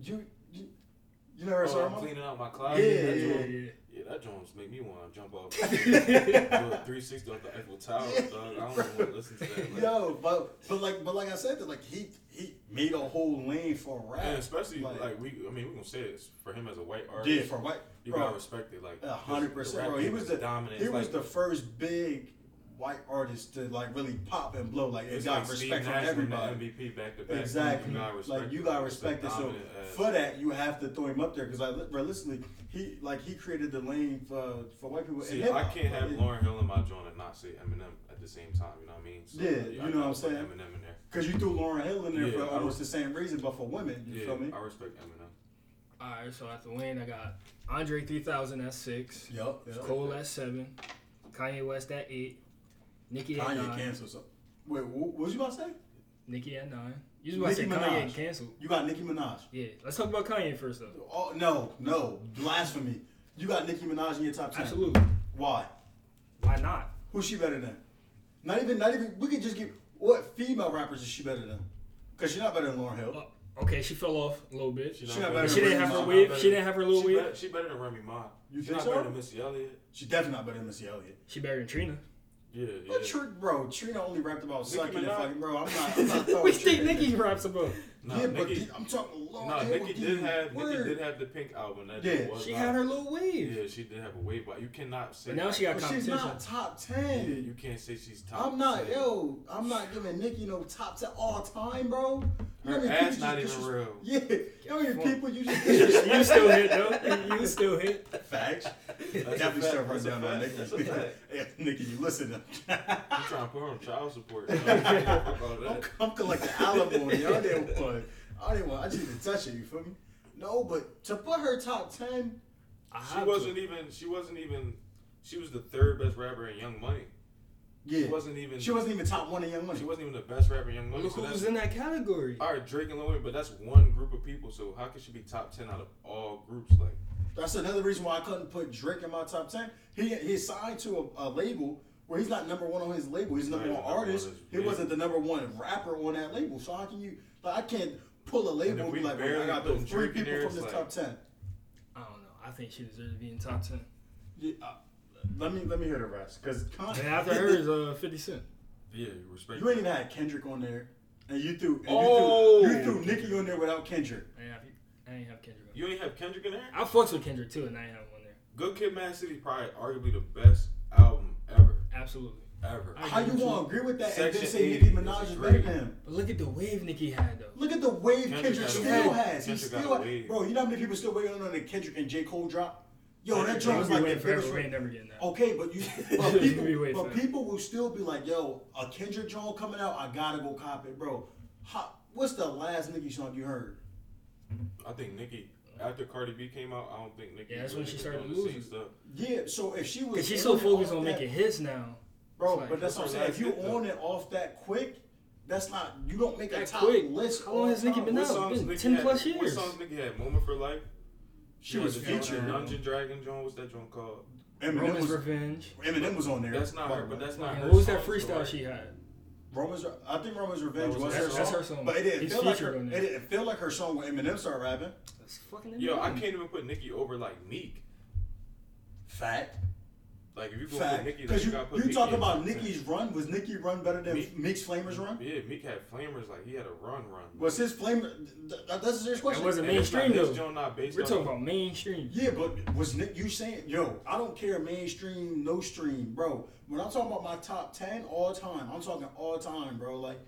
you you, you never heard Oh, sorry, I'm mama? cleaning out my closet. Yeah, that yeah, yeah. Yeah, that Jones make me want to jump off. a 360 off the Eiffel Tower, dog. I don't want to listen to that. Like, Yo, but but like but like I said, that like he he made a whole lane for rap. and especially like, like, we, I mean, we gonna say this for him as a white artist. yeah for white. you bro, gotta respect it. Like A hundred percent, bro. He was the dominant. He was like, the first big white artist to like really pop and blow. Like it It's got like respect Steve from Nash everybody. the MVP back to back. Exactly. You gotta like you gotta respect it. So dominant uh, for that, you have to throw him up there because like realistically, he like he created the lane for for white people. See, hip-hop. I can't have Like, Lauryn Hill in my joint and not say Eminem at the same time. You know what I mean? So, Yeah, I you know what I'm put saying? Eminem in there. Cause you threw Lauryn Hill in there Yeah, for I almost was- the same reason, but for women. You Yeah, feel me? I respect Eminem. All right, so after Wayne, I got Andre 3000 at six, Yup. yup. Cole at seven, Kanye West at eight, Nicki at Kanye nine, canceled something. Wait, what was you about to say? Nicki at nine. You was about to Nicki say Kanye canceled. You got Nicki Minaj. Yeah, let's talk about Kanye first though. Oh no, no, blasphemy. You got Nicki Minaj in your top ten. Absolutely. Why? Why not? Who's she better than? Not even, not even. We could just give. What female rappers is she better than? Cause she's not better than Lauryn Hill. Uh, okay, she fell off a little bit. She not better She than didn't have Remy her Ma. wave. She didn't have her little she wave. Better, she better than Remy Ma. You She's think not so? better than Missy Elliott. She's definitely not better than Missy Elliott. She better than Trina. Yeah, yeah. But Tr- bro, Trina only rapped about Nicki sucking and Minaj. fucking. Bro, I'm not. I'm not throwing Trina think in Nicki raps about? Nah, yeah, but Nicki- I'm talking Lauren No, Hill. Nicki did have you Nicki did have the pink album. That Yeah. was She not- had her little wave. Yeah, she did have a wave, but you cannot say. But now she got But she's competition. not top Yeah, ten. you can't say she's top. I'm not, 10. yo, I'm not giving Nicki no top ten all time, bro. You know Her how many ass people not you even just real. Yeah, how many fuck. people you just you still hit though. You still hit. Facts. That's a Definitely fact. still run That's a down on fact. That's a Nicki. Hey, Nicki, you listen to You trying to put her on child support? I don't give a fuck about I'm, that. I'm collecting alimony. Y'all didn't want. I didn't want. I just need to touch it. You feel me? No, but to put her top ten, I She wasn't even. She wasn't even. She was the third best rapper in Young Money. yeah, She wasn't even. she wasn't even top one in Young Money. She wasn't even the best rapper in Young Money. Look so who was in that category. all right, Drake and Lil Wayne, but that's one group of people. So how can she be top ten out of all groups? Like, That's another reason why I couldn't put Drake in my top ten. He he's signed to a, a label where he's not number one on his label. He's number Right, one number one artist. is He big. wasn't the number one rapper on that label. So how can you? Like I can't pull a label And and, be like, well, I got those three people there, from this like- top ten. I don't know. I think she deserves to be in top ten. Yeah, uh, let me let me hear the rest because And after her is uh, 50 Cent. yeah, respect. you ain't even had Kendrick on there, and you threw and Oh! you, threw, you threw Nicki on there without Kendrick. I ain't have, I ain't have Kendrick on. You ain't have Kendrick in there. I fucks with Kendrick too, and I ain't have him on there. Good Kid, Mad City, is probably arguably the best album ever, Absolutely. Ever. How you agree with want to agree with that and then say 80 Nicki Minaj is great. better than him? But look at the wave Nicki had though. Look at the wave Kendrick Kendrick, still wave. has. He Kendrick got still, a wave. bro. You know how many people still waiting on the Kendrick and J Cole drop? Yo, that Kendrick joint We'll was like the biggest. We ain't never getting that. Okay, but you, but people, but people will still be like, yo, a Kendrick joint coming out, I gotta go cop it, bro. How, what's the last Nicki song you heard? I think Nicki after Cardi B came out, I don't think Nicki. Yeah, that's when really she was started the same losing. stuff. Yeah, so if she was, Cause she's so focused on that- making hits now. Bro. Like, but that's what I'm saying. If you last though? on it off that quick, that's not. You don't make a That top quick. list. How long all has Nicki been What out? songs been Nicki 10 had, plus What years. songs Nicki had? Moment for Life. She had was the joint, featured. Dungeon Dragon joint. What's that joint called? Eminem Roman's was, Revenge. Eminem was on there. That's not by her, but that's not And her. what was that freestyle right? she had? Roman's, I think Roman's Revenge That was, was her her song. That's her song. But it didn't feel like her, it there. didn't feel like her song when Eminem started rapping. That's fucking Yo, I can't even put Nicki over like Meek. Fact. Like if you go Fact. put Nicki, like, Because you, you, gotta you Nicki talk about top 10. Nicki's run. Was Nicki run better than Meek- Meek's Flamers run? Yeah, Meek had flamers. Like he had a run, run. Was his Flamer? th- th- That's a serious question. That wasn't And not- mainstream though. joint not based We're talking about mainstream. Yeah, but was Nick you saying, yo, I don't care mainstream, no stream, bro. When I'm talking about my top ten all time, I'm talking all time, bro. Like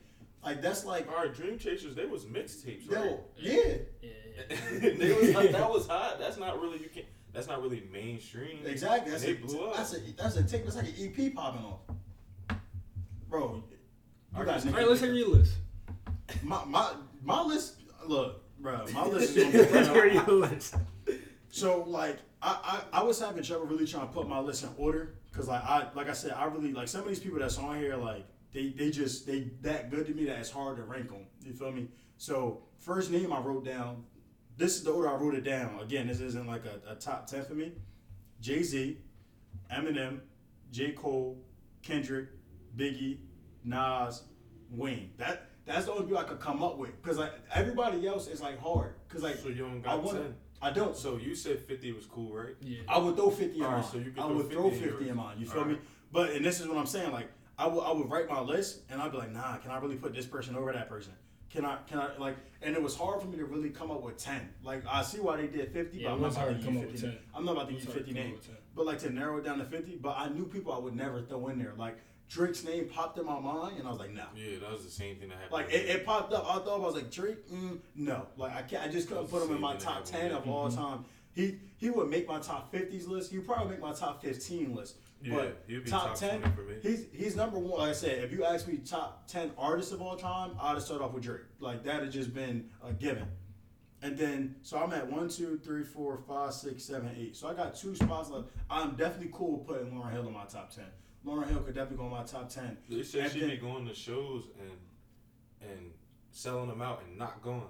Like that's like, All right, Dream Chasers, they was mixtapes, right? yo, yeah. Yeah. they was hot, that was hot. That's not really you can. That's not really mainstream. Exactly. That's they a, blew up. That's a that's a tape. That's like an EP popping off, bro. You I got just- All right, let's hear your list. my my my list. Look, bro, my list is Let's hear your list. So like I, I I was having trouble really trying to put my list in order because like I like I said I really like some of these people that's on here like they they just they that good to me that it's hard to rank them. You feel me? So first name I wrote down. This is the order I wrote it down. Again, this isn't like a, a top ten for me. Jay Z, Eminem, J Cole, Kendrick, Biggie, Nas, Wayne. That that's the only people I could come up with because like everybody else is like hard because like So you don't I got want ten. I don't. So you said fifty was cool, right? Yeah. I would throw 50 in Alright, mine. so you could I throw would 50 throw in 50 in yours. mine. You feel me? Alright. But, and this is what I'm saying, like, I would, I would write my list and I'd be like, nah, can I really put this person over that person? Can I, can I, like, and it was hard for me to really come up with 10. Like, I see why they did 50, Yeah, but I'm not about to hard to give you come up with 50. 10. I'm not about to It give you was hard 50 to come up names. But, like, to narrow it down to 50, but I knew people I would never throw in there. Like, Drake's name popped in my mind and I was like, no. Yeah, that was the same thing that happened. Like it, it popped up. I thought I was like Drake. Mm, no, like I can't. I just couldn't put him in my top ten thing of that all time. He he would make my top fifties list. He'd probably make my top fifteen list. Yeah, but he'd be top, top ten, for me. he's he's number one. Like I said, if you ask me top ten artists of all time, I'd have started off with Drake. Like that had just been a given. And then so I'm at one, two, three, four, five, six, seven, eight. So I got two spots left. I'm definitely cool with putting Lauryn Hill in my top ten. Lauryn Hill could definitely go in my top ten. They said she then- be going to shows and and selling them out and not going.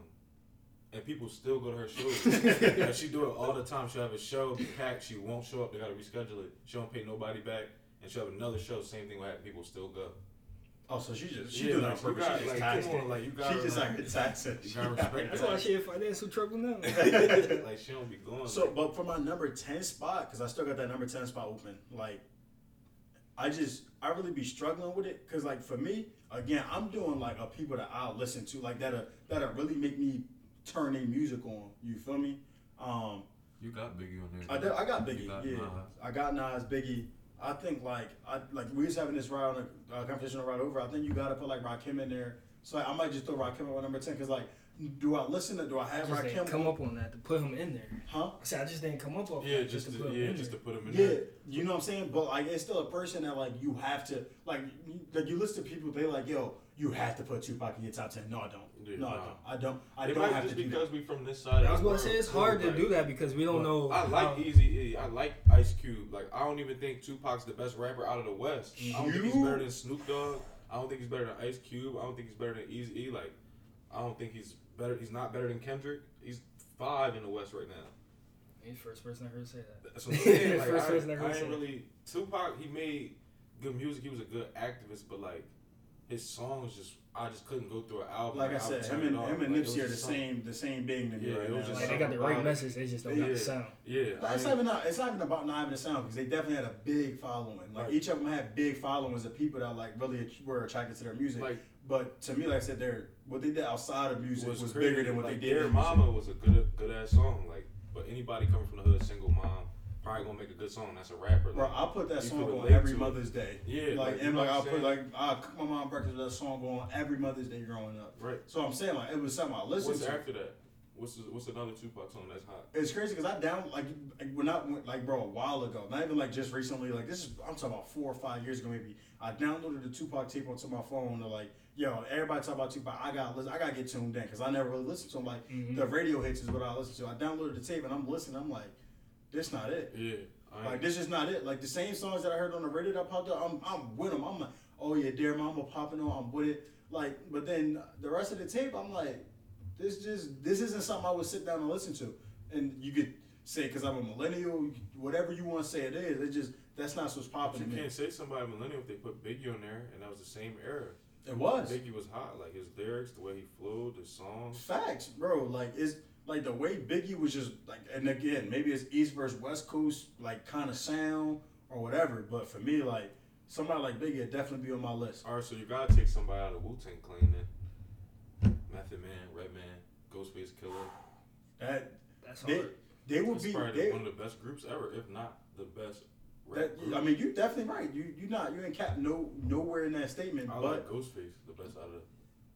And people still go to her shows. and she do it all the time. She'll have a show, be packed, she won't show up, they gotta reschedule it. She don't pay nobody back. And she'll have another show, same thing will happen, people still go. Oh, so she just she Yeah, doing like, it on purpose. got- She just like, taxed come on, like, you gotta She just like remember- taxed it. You gotta respect That's that. why she in financial trouble now. like she don't be going. So, like, but for my number ten spot, because I still got that number ten spot open. Like, I just I really be struggling with it, because like for me, again, I'm doing like a people that I listen to, like that that'll really make me turn their music on. You feel me? Um, you got Biggie on there. I, do, I got Biggie, got yeah. Nas. I got Nas, Biggie. I think like I like we was having this ride on a uh, conversation right over. I think you gotta put like Rakim in there. So like, I might just throw Rakim at my number ten, because like, do I listen to? Do I I have just didn't Rakim? come up on that to put him in there. Huh? I said I just didn't come up off Yeah, that just to, put him yeah, in just to there. put him in Yeah, there. you know what I'm saying. But like, it's still a person that like you have to like. You, like you listen to people, they like, yo, you have to put Tupac in your top ten. No, I don't. Yeah, no, I don't. I don't. I don't have just to do because that. we from this side. I was gonna say it's hard to like- do that because we don't know. I like how- Easy E. I like Ice Cube. Like I don't even think Tupac's the best rapper out of the West. I don't think he's better than Snoop Dogg. I don't think he's better than Ice Cube. I don't think he's better than Easy E. Like I don't think he's better. He's not better than Kendrick. He's five in the West right now. He's the first person I heard say that. That's what I'm saying. Like, First I, person I heard I say ain't it. really Tupac. He made good music. He was a good activist, but like his songs just I just couldn't go through an album. Like I would said, turn him and it him and Like, Nipsey are the just something- same, the same being to me Yeah, right it was now. just Like they got the right message, they just don't got Yeah. the sound. Yeah, But I it's not even not, it's not even about not having a sound because they definitely had a big following. Like Right. each of them had big followings of people that like really were attracted to their music. like but to me, like I said, their what they did outside of music was, crazy. bigger than what like, they did. Dear in music. Mama was a good good ass song. Like, but anybody coming from the hood, single mom, probably gonna make a good song. That's a rapper. Bro, Like, I put that song on every it. Mother's Day. Yeah, like, like, and like I put like I cook my mom breakfast with that song on every Mother's Day growing up. right. So I'm saying like it was something I listened What's to. after that? What's the, what's another Tupac song that's hot? It's crazy because I down like when I went like bro a while ago, not even like just recently. Like this is I'm talking about four or five years ago maybe. I downloaded the Tupac tape onto my phone to like yo everybody talk about Tupac. I got I gotta get tuned in because I never really listened to him. Like Mhm. the radio hits is what I listen to. I downloaded the tape and I'm listening. I'm like, this not it. Yeah, Like this is not it. Like the same songs that I heard on the radio that popped up, I'm I'm with them. I'm like, oh yeah, dear mama popping on, I'm with it. Like, but then the rest of the tape, I'm like, this just this isn't something I would sit down and listen to. And you could say because I'm a millennial, whatever you want to say it is. It just that's not what's But popping you can't say somebody millennial if they put Biggie on there, and that was the same era. It was Biggie was hot, like his lyrics, the way he flowed, the songs. facts, bro. Like it's like the way Biggie was just like, and again, maybe it's East versus West Coast, like kind of sound or whatever. But for me, like somebody like Biggie would definitely be on my list. All right, so you gotta take somebody out of Wu Tang Clan then. Method Man, Redman, Ghostface Killah. That That's they hard. they would That's be they, one of the best groups ever, if not the best. That, group. I mean, you're definitely right. You you not you ain't cap no nowhere in that statement. I but like Ghostface the best out of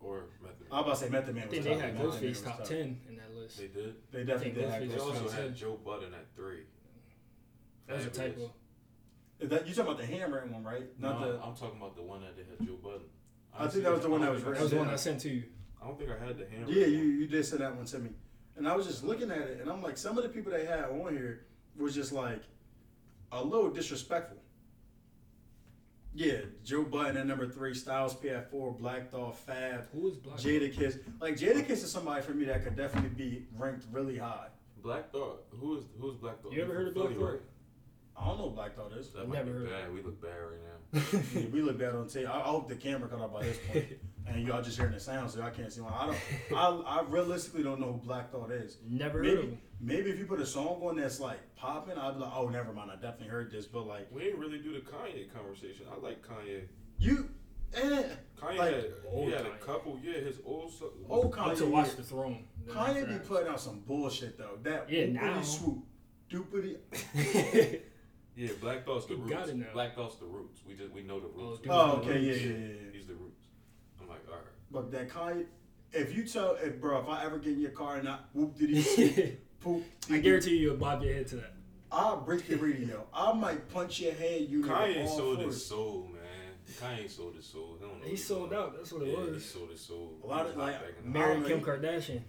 or Method I was about to say Method Man I think they had Method Man was Ghostface top tough. ten in that list. They did. They definitely did Ghostface They also had 10. Joe Budden at three. That was a Fabolous. typo. Is that you talking about the hammering one, right? Not no, the. I'm talking about the one that they had Joe Budden. I think that was the one that was That was the one I sent to you. I don't think I had the hand. Yeah, you you did send that one to me, and I was just looking at it, and I'm like, some of the people they had on here was just like a little disrespectful. Yeah, Joe Budden at number three, Styles P at four, Black Thought, Fab, Who was Black? Jadakiss. Like Jadakiss is somebody for me that could definitely be ranked really high. Black Thought. Who is who's Black Thought? You ever heard of from Black Philly, Thought? right? I don't know what Black Thought is. That might Never be heard of bad. We look bad right now. Yeah, we look bad on tape. I, I hope the camera cut off by this point, and y'all just hearing the sound, so I can't see one. I don't. I, I realistically don't know who Black Thought is. Never heard of him. maybe if you put a song on that's like popping, I'd be like, oh, never mind. I definitely heard this, but like We didn't really do the Kanye conversation. I like Kanye. you, eh, Kanye Like, had old he had a couple. Yeah, his old. So, old Up to Watch the Throne. Kanye be putting out some bullshit though. That Yeah, now. swoop, doopity. Yeah, Black Thought's the He roots. got it now. Black Thought's the roots. We just we know the roots. dude. Oh, okay, yeah, yeah, yeah. yeah. He's the roots. I'm like, all right. But that Kanye, if you tell, if bro, if I ever get in your car and I whoop did he poop, I guarantee you, you'll bob your head to that. I'll break your radio. I might punch your head. You know, Kanye all sold fours. his soul, man. Kanye sold his soul. He, don't know He sold doing. out. That's what it yeah, He was. sold his soul. A lot of, was like, back in the Mar- Married Kim Kardashian.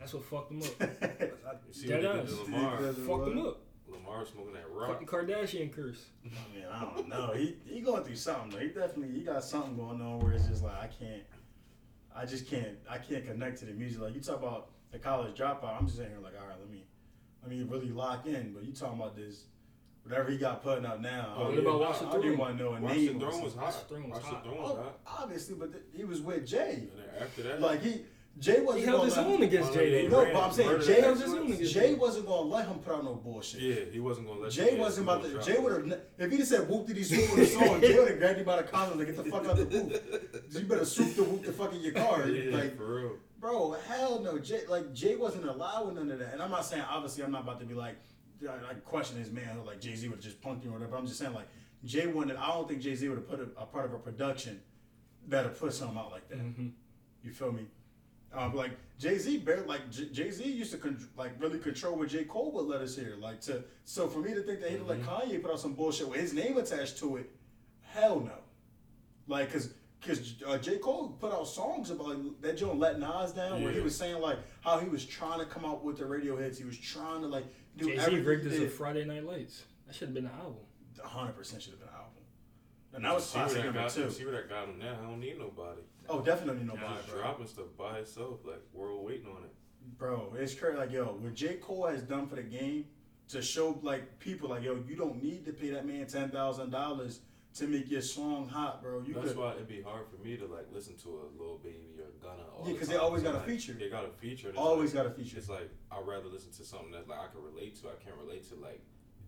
That's what fucked him up. You see Dead what did ass. to Lamar? Fucked him up. Lamar smoking that rock. the Kardashian curse. I mean, I don't know. He he going through something though. He definitely he got something going on where it's just like I can't, I just can't I can't connect to the music. Like you talk about the college dropout, I'm just sitting here like, all right, let me let me really lock in. But you talking about this, whatever he got putting out now. Oh, I about I- I, didn't want to know a name. or Throne was hot. the Throne was Watch the hot. Throne was Oh, hot. obviously, but th- he was with Jay. And after that, Like he Jay wasn't He held his let- own against Jay. No, but I'm saying Jay, held his own Jay Jay. wasn't gonna let him put out no bullshit. yeah, he wasn't gonna let Jay you wasn't about to. Jay would have. If he just said whoop did he swoop with the song, Jay would have grabbed you by the collar to get the fuck out the booth. You better swoop the whoop the fuck in your car. Yeah, Like, for real. bro, hell no. Jay, like Jay wasn't allowing none of that. And I'm not saying obviously I'm not about to be like, like question his man like Jay Z would have just punked him or whatever. I'm just saying like Jay wanted. I don't think Jay Z would have put a, a part of a production that would put something out like that. Mhm. You feel me? Um, like Jay Z, like Jay Z used to con- like really control what J Cole would let us hear. Like to so for me to think that he'd let Kanye put out some bullshit with his name attached to it, hell no. Like cause cause uh, J Cole put out songs about like, that joint let Nas down where he was saying like how he was trying to come out with the radio hits. He was trying to like do Jay Z everything. rigged this. Friday Night Lights. That should have been an album. hundred percent should have been. And that was see classic number got, two. See what I got him now. I don't need nobody. Oh, definitely nobody. Just bro. dropping stuff by itself, like we're all waiting on it. Bro, it's crazy. Like, yo, what J. Cole has done for the game to show like people like, yo, you don't need to pay that man ten thousand dollars to make your song hot, bro. You That's could. why it'd be hard for me to like listen to a Lil Baby or Gunna. Yeah, the 'cause they always got a Like, feature. They got a feature. Always like, got a feature. It's like I'd rather listen to something that like I can relate to. I can't relate to like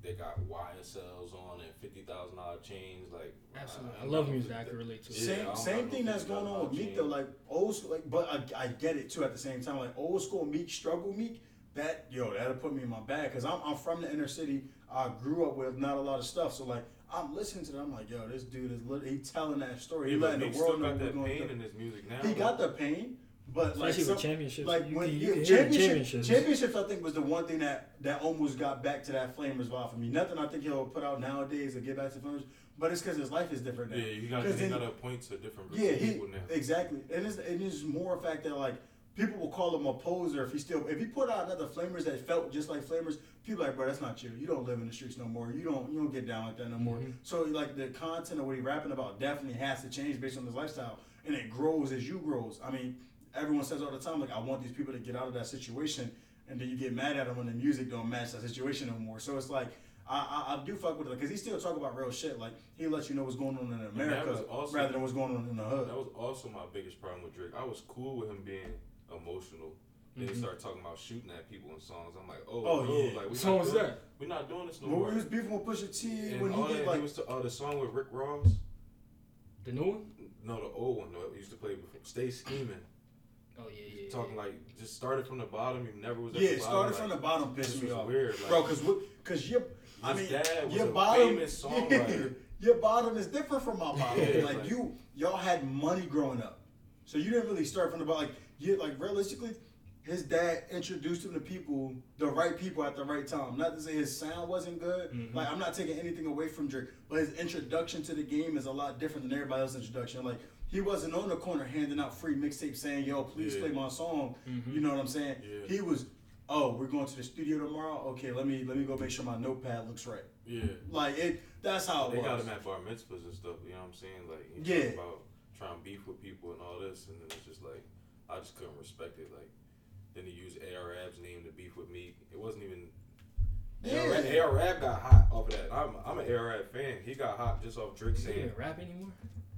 they got wire YSLs on and fifty thousand dollar chains. Like uh, Absolutely. I I'm love music with I can relate to. Same don't same thing that's going on with $50 Meek though. Like old school, like, but I, I get it too at the same time. Like old school Meek, struggle Meek. That yo, that'll put me in my bag because I'm I'm from the inner city. I grew up with not a lot of stuff, so like I'm listening to them. I'm like, yo, this dude is lit- he telling that story. He Yeah, letting the world know got what's that going pain through. in his music now. He though. got the pain, but like Especially with some- championships. Like You when can- you yeah, can hear championship, championships. championships, I think was the one thing that that almost got back to that Flamerz vibe for me. Nothing I think he'll put out nowadays to get back to Flamerz, but it's because his life is different now. Yeah, you got 'Cause you got to point to different yeah, of he people now. exactly, and it's and it's more a fact that like people will call him a poser if he still if he put out another Flamerz that felt just like Flamerz. People are like, bro, that's not you. You don't live in the streets no more. You don't you don't get down like that no more. Mhm. So like the content of what he rapping about definitely has to change based on his lifestyle, and it grows as you grows. I mean, everyone says all the time like, I want these people to get out of that situation, and then you get mad at them when the music don't match that situation no more. So it's like. I, I, I do fuck with it because he still talk about real shit. Like he lets you know what's going on in America also- rather than what's going on in the hood. That was also my biggest problem with Drake. I was cool with him being emotional. Then he Mhm. started talking about shooting at people in songs. I'm like, oh, Oh, bro, yeah. like we song was that? We're not doing this no When more. we was beefing with Pusha T, and when he did like, he was to, uh, the song with Rick Ross. The new one? No, the old one. though. he used to play before. Stay scheming. Oh yeah, yeah. yeah. Talking like just started from the bottom. You never was. At yeah, the it bottom, started like, from the bottom, this pissed me off, weird, like- bro. Because because your, I mean, dad your bottom, famous your bottom is different from my bottom. Yeah, like like- you, y'all had money growing up. So you didn't really start from the bottom. Like you like realistically, his dad introduced him to people, the right people at the right time. Not to say his sound wasn't good. Mm-hmm. Like I'm not taking anything away from Drake, but his introduction to the game is a lot different than everybody else's introduction. Like he wasn't on the corner handing out free mixtapes saying, "Yo, please Yeah. play my song." Mm-hmm. You know what I'm saying? Yeah. He was, "Oh, we're going to the studio tomorrow. Okay, let me let me go make sure my notepad looks right." Yeah. Like it. That's how it was. They got was. him at bar mitzvahs and stuff. You know what I'm saying? Like he Yeah. talk about trying to beef with people and all this, and then it's just like I just couldn't respect it. Like then he used Arab's name to beef with me. It wasn't even. Yeah. Arab got hot off of that. I'm I'm an Arab fan. He got hot just off Drake Is he saying rap anymore?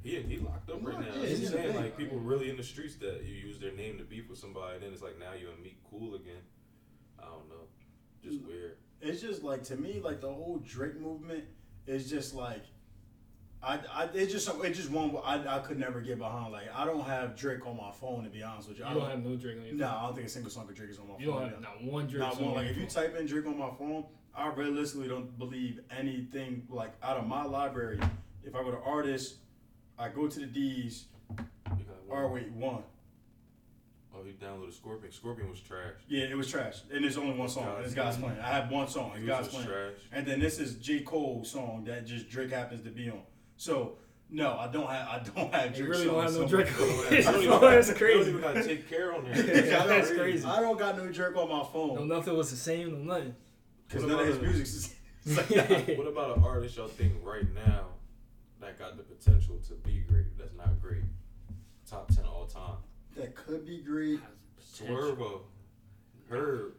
He he locked up right No, now. yeah, I'm he's just in a saying like people really in the streets that you use their name to beef with somebody, and then it's like now you're and Meek cool again. I don't know, just weird. it's just like to me, like the whole Drake movement is just like, I, I it's just it just one I, I could never get behind. Like I don't have Drake on my phone to be honest with you. You I don't have no Drake on your no, phone. I don't think a single song of Drake is on my You phone. don't have yeah. not one Drake Not song one. on Like your if you type in Drake on my phone, I realistically don't believe anything like out of my library. If I were an artists, I go to the D's. You got one. Or wait, one. Oh, he downloaded Scorpion. Scorpion was trash. Yeah, it was trash, and there's only one song. and It's God's Plan. I have one song. It's He God's was just playing. trash. And then this is J Cole's song that just Drake happens to be on. So no, I don't have I don't have You Drake. really don't have no Drake on They his don't even- phone. That's They don't crazy. even gotta take care on there. I don't- That's crazy. I don't got no Drake on my phone. No, phone nothing was the same. No nothing. because What none of his about music is. like. What about an artist y'all think right now that got the potential to be great? That's not great. Top ten all time. that could be great. Swervo. Herb.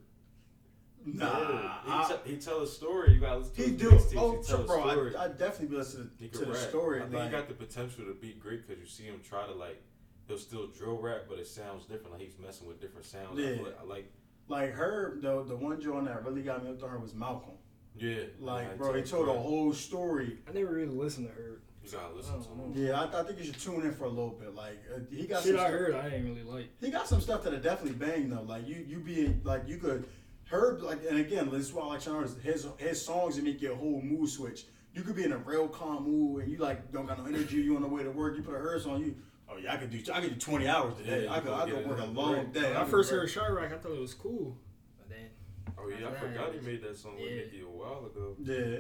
Nah, Herb. I- He, te- he tell a story. You gotta listen to he his do. Oh, he tell bro, a story. I, I definitely be listening He to the rap. story. I think like, he got the potential to be great because you see him try to like. He'll still drill rap, but it sounds different. Like he's messing with different sounds. Yeah. feel like, I like. like her, the the one joint that really got me up on her was Malcolm. Yeah. Like, yeah, bro, he told a whole story. I never really listened to her. You gotta listen to him. Yeah, I, I think you should tune in for a little bit. Like, uh, he got Shit some I stuff- heard, I ain't really like. He got some stuff that are definitely bang though. Like you, you be like you could Herb like, and again, this is why I like Sean His his songs that make your whole mood switch. You could be in a real calm mood and you like don't got no energy. You on the way to work. You put a Herb on you. Oh yeah, I could do I could do twenty hours today. Yeah, I you could I get could it work a long Right. day. When I could first work- heard Chiraq, I thought it was cool. But then, Oh yeah, I Yeah, forgot he made that song with yeah. Nicki a while ago. Yeah.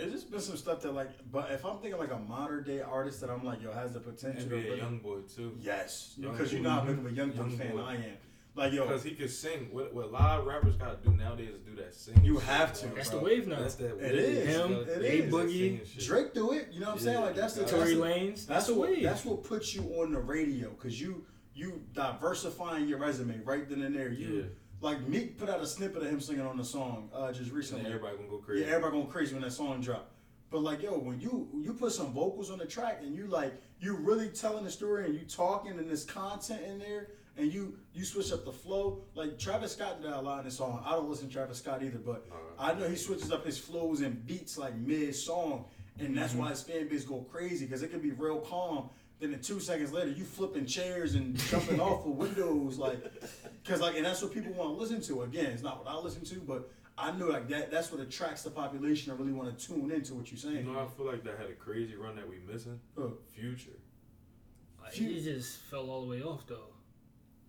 Damn. There's just been some stuff that like, but if I'm thinking like a modern day artist that I'm like, yo, has the potential. to NBA really- YoungBoy too. Yes, because you boy. know how big of a young boy Young fan boy. I am. Like yo, Because he could sing. What, what live rappers gotta do nowadays is do that singing. You have to, that's bro. the wave now. That's that. Wave. is. Him, You gotta it do is. that Boogie. Drake do it. You know what I'm saying? Like that's the Tory the- Lanez. That's That's the what wave. that's what puts you on the radio because you you diversifying your resume right then and there. You Yeah. Like Meek put out a snippet of him singing on the song uh, just And recently. everybody gonna go crazy. Yeah, everybody going crazy when that song dropped. But like yo, when you you put some vocals on the track and you like you really telling the story and you talking and there's content in there and you you switch up the flow. Like Travis Scott did that a lot in this song. I don't listen to Travis Scott either, but I know he switches up his flows and beats like mid song, and that's why his fan base go crazy because it can be real calm. Then in two seconds later, you flipping chairs and jumping off of windows, like, cause like, and that's what people want to listen to. Again, it's not what I listen to, but I know like that. That's what attracts the population to really want to tune into what you're saying. You saying. know, I feel like that had a crazy run that we missing. Uh, Future. Like, he just fell all the way off though.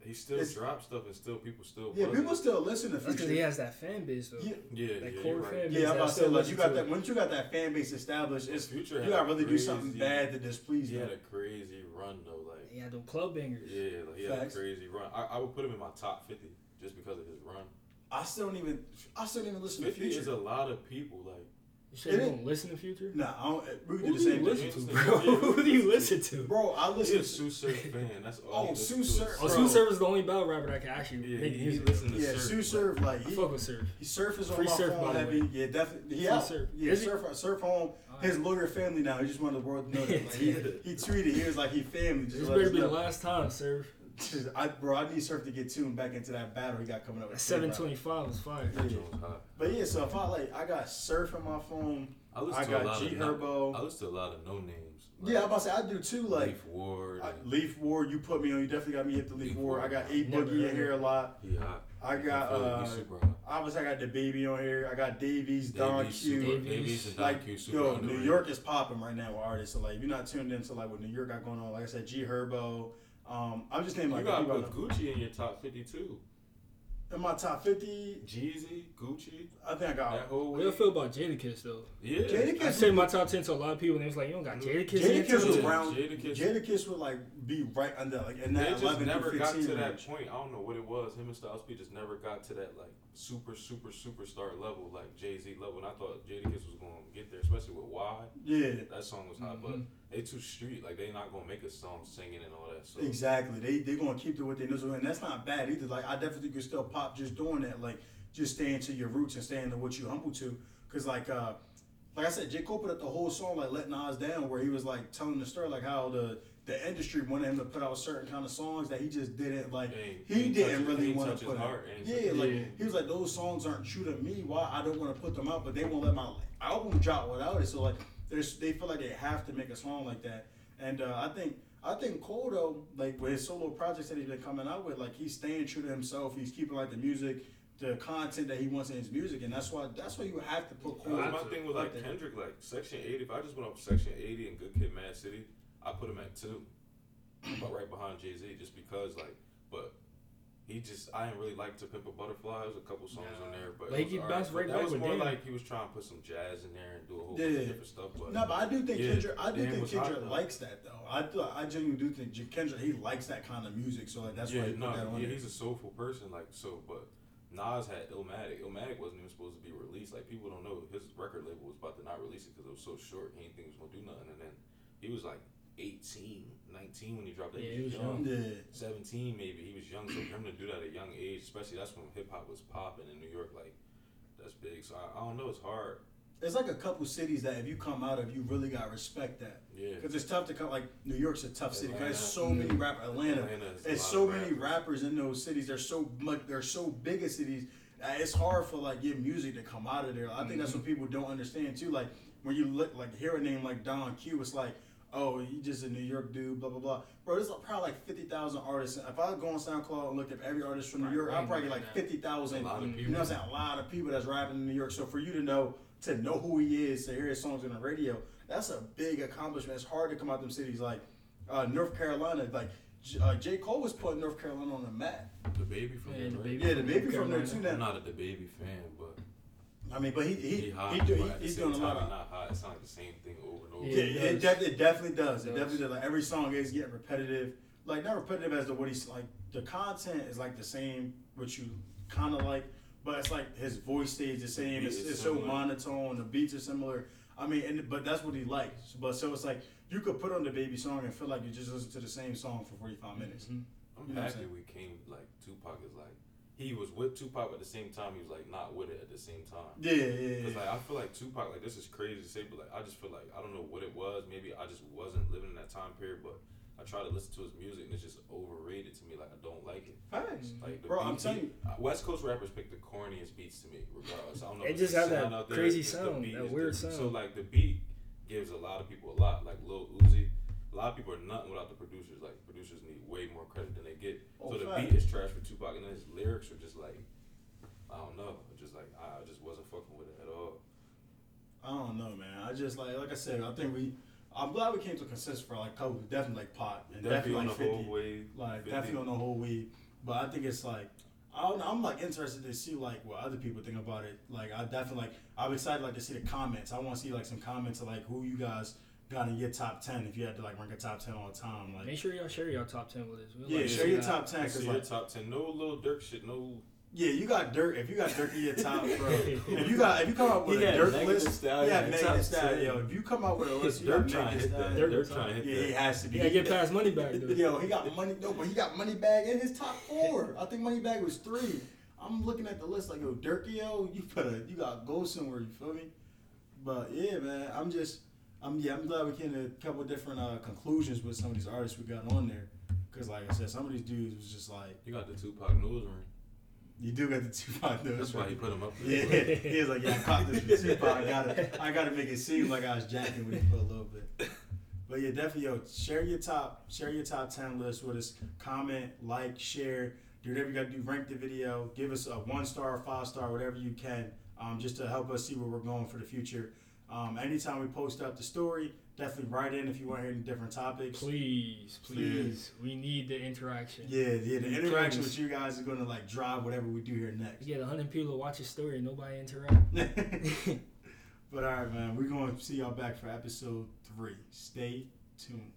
He still It's- drops stuff and still people still. yeah, people it. still listen to That's because Future. he has that fan base though. Yeah, Yeah, That yeah, core right. fan base. yeah, I'm about to say like you got that it. once you got that fan base established, it's Future you gotta a really do something bad to displease He them. had a crazy run though, like He had them club bangers. yeah, like he had a crazy run. I, I would put him in my top fifty just because of his run. I still don't even I still don't even listen to Fifty Future. is a lot of people. Like You said It you don't listen to Future? Nah, I don't, we Who do the do you same listen thing. to, bro? Who do you listen to? Bro, I he's listen a to Tsu Surf fan. That's all. Oh, he listens Sue to is oh, Surf. Oh, Bro. Tsu Surf is the only battle rapper that can actually Yeah, make he, he music. listens to Yeah, Surf. Sue but- Surf, like I fuck with Surf. he surf is on Free my Surf, phone by the heavy. way. Yeah, definitely. He Free out. Surf. Yeah, Is he? surf surf home. His lawyer family now. He just wanted the world to know that. Like, he, he tweeted. He was like, he family. Just This let better us be the last time, Surf. Just- I, bro, I need Surf to get tuned back into that battle he got coming up. That 725 was fire. Yeah. Was. But yeah, so if I like, I got Surf on my phone. I listen I to got a lot G of no- Herbo. I listen to a lot of no names. Yeah, I'm about to say I do too. Like Leaf Ward. I, Leaf Ward, you put me on. You definitely got me hit the Leaf Leaf Ward. I got A Boogie in here a lot. he hot. I got feel uh, He's super obviously I got DaBaby on here. I got Dave East, Don Dave East, Q. super- Dave East. Davies and Don like Q super yo, New. York is popping right now with artists. So like, if you're not tuned into like what New York got going on, like I said, G Herbo, Um, I'm just naming You like gotta people put Gucci in your top fifty too. in my top 50. Jeezy, Gucci, I think I got that got whole What do you week. feel about Jadakiss though? Yeah. Jadakiss. I say my top ten to a lot of people, and they was like, "You don't got Jadakiss in your Jadakiss was 10? around. Jadakiss- Jadakiss would like be right under like in They that just 11 never to got to that point. I don't know what it was. Him and Styles P just never got to that like super, super, superstar level, like Jay Z level. And I thought Jadakiss was gonna get there, especially with Why. Yeah, That song was hot, but Mhm. They too street. Like they not gonna make a song singing and all that. So exactly. They they gonna keep doing what they know, and that's not bad either. Like I definitely could still pop just doing that. Like just staying to your roots and staying to what you humble to. Cause like uh like I said, J Cole put up the whole song like "Let Nas Down," where he was like telling the story like how the the industry wanted him to put out certain kind of songs that he just didn't like. He ain't didn't really want to put out. Yeah, like Yeah. he was like those songs aren't true to me. Why I don't want to put them out, but they won't let my album drop without it. So like, there's they feel like they have to make a song like that. And uh, I think I think Cole though, like with his solo projects that he's been coming out with, like he's staying true to himself. He's keeping like the music, the content that he wants in his music, and that's why that's why you have to put Cole. That's my thing with like. Kendrick, like Section 80. If I just went up Section 80 and Good Kid, Mad City, I put him at two, but right behind Jay Z, just because like, but he just I didn't really like To Pimp a Butterfly. There's a couple songs on there, but But it he was bounced alright. right But back That was more Damn. like he was trying to put some jazz in there and do a whole bunch of different stuff. But No, but I do think Yeah, Kendrick. I do Damn think was hot, Kendrick likes that though. I do, I genuinely do think J- Kendrick he likes that kind of music. So like that's yeah, why he put that on yeah, there. he's a soulful person. Like so, but Nas had Illmatic. Illmatic wasn't even supposed to be released. Like people don't know his record label was about to not release it because it was so short. He didn't think it was gonna do nothing. And then he was like 18, 19 when he dropped that. Yeah, He he was young. Yeah. 17 maybe. He was young, so for him to do that at a young age, especially that's when hip hop was popping in New York. Like that's big. So I, I don't know. It's hard. It's like a couple cities that if you come out of, you really got to respect that. Yeah. Because it's tough to come. Like New York's a tough city. 'cause there's so Atlanta. many rap. Atlanta. Atlanta There's so of many rappers in those cities. They're so much. They're so big as cities. uh, It's hard for like your music to come out of there. I think that's what people don't understand too. Like when you look like hear a name like Don Q, it's like, oh, he just a New York dude, blah blah blah. Bro, there's like probably like fifty thousand artists. If I go on SoundCloud and look at every artist from New Right, York, I'll probably get like fifty thousand. A lot of You know people. what I'm saying? A lot of people that's rapping in New York. So for you to know to know who he is, to hear his songs on the radio, that's a big accomplishment. It's hard to come out of them cities like uh, North Carolina. Like J- uh, J Cole was putting North Carolina on the map. DaBaby from Yeah, there, the right? baby Yeah, DaBaby from there Carolina. too. I'm not a DaBaby fan, but I mean, but he he he he, hot. do, he he's same doing a time, lot he of. not hot. It's not like the same thing over and over. Yeah, Yeah, it, it def- it definitely does. It It definitely does. does. Like every song is getting repetitive. Like not repetitive as to what he's like. The content is like the same, which you kind of like, but it's like his voice stays the same. beat It's, it's so monotone. The beats are similar. I mean, and but that's what he likes. But so it's like you could put on DaBaby song and feel like you just listen to the same song for forty five minutes. Mhm. I'm You know what I'm happy we came like Tupac is like he was with Tupac at the same time. He was like not with it at the same time. Yeah, yeah, yeah. Cause like I feel like Tupac, like this is crazy to say, but like I just feel like I don't know what it was. Maybe I just wasn't living in that time period, but I try to listen to his music and it's just overrated to me. Like I don't like it. Facts. Like the Bro, I'm telling you. uh, West Coast rappers pick the corniest beats to me, regardless. I don't know. It if just have that sound there, crazy sound, beat, that weird the- So like the beat gives a lot of people a lot. Like Lil Uzi, a lot of people are nothing without the producers. Like producers need way more credit than they get. Oh, so the beat is trash for Tupac, and then his lyrics are just like I don't know, just like I just wasn't fucking with it at all. I don't know, man. I just like like I said. I think we. I'm glad we came to a consensus for like couple. Definitely like pot and Definitely, definitely, on like the 50. whole wave. like 50. definitely on the whole weed. But I think it's like I don't know, I'm like interested to see like what other people think about it. Like I definitely like I'm excited like to see the comments. I want to see like some comments of like who you guys got in your top ten if you had to like rank a top ten all the time. Like Make sure y'all share your top ten with us. We'd yeah, like share your top ten because your like top ten. No Lil Durk shit. No. yeah, you got dirt. If you got dirt in your top, bro. if you got if you come out with He a had dirt list, Thee Stallion yeah, in Megan top Thee Stallion. 10. Yo, if you come out with a list, you Durk trying to Megan hit Thee that. Stallion. Durk trying to hit Yeah, he has to be. Yeah, get past money back though. Yo, he got money. No, but he got Moneybagg in his top four. I think Moneybagg was three. I'm looking at the list like, yo, Durk, yo, you put a, you got go somewhere. You feel me? But yeah, man, I'm just, I'm yeah, I'm glad we came to a couple different uh, conclusions with some of these artists we got on there. Cause like I said, some of these dudes was just like, You got the Tupac ring. you do got the Tupac nose. That's why he put him up Yeah, there. he was like, yeah, I caught this from Tupac. I gotta, I gotta make it seem like I was jacking with him for a little bit. But yeah, definitely, yo, share your top, share your top ten list with us. Comment, like, share, do whatever you gotta do. Rank the video, give us a one star, five star, whatever you can, um, just to help us see where we're going for the future. Um, anytime we post up the story, Definitely write in if you want to hear any different topics. Please, please, we need the interaction. Yeah, yeah. The interaction Please. with you guys is gonna like drive whatever we do here next. Yeah, get hundred people watch a story, and nobody interact. but all right, man, we're gonna see y'all back for episode three. Stay tuned.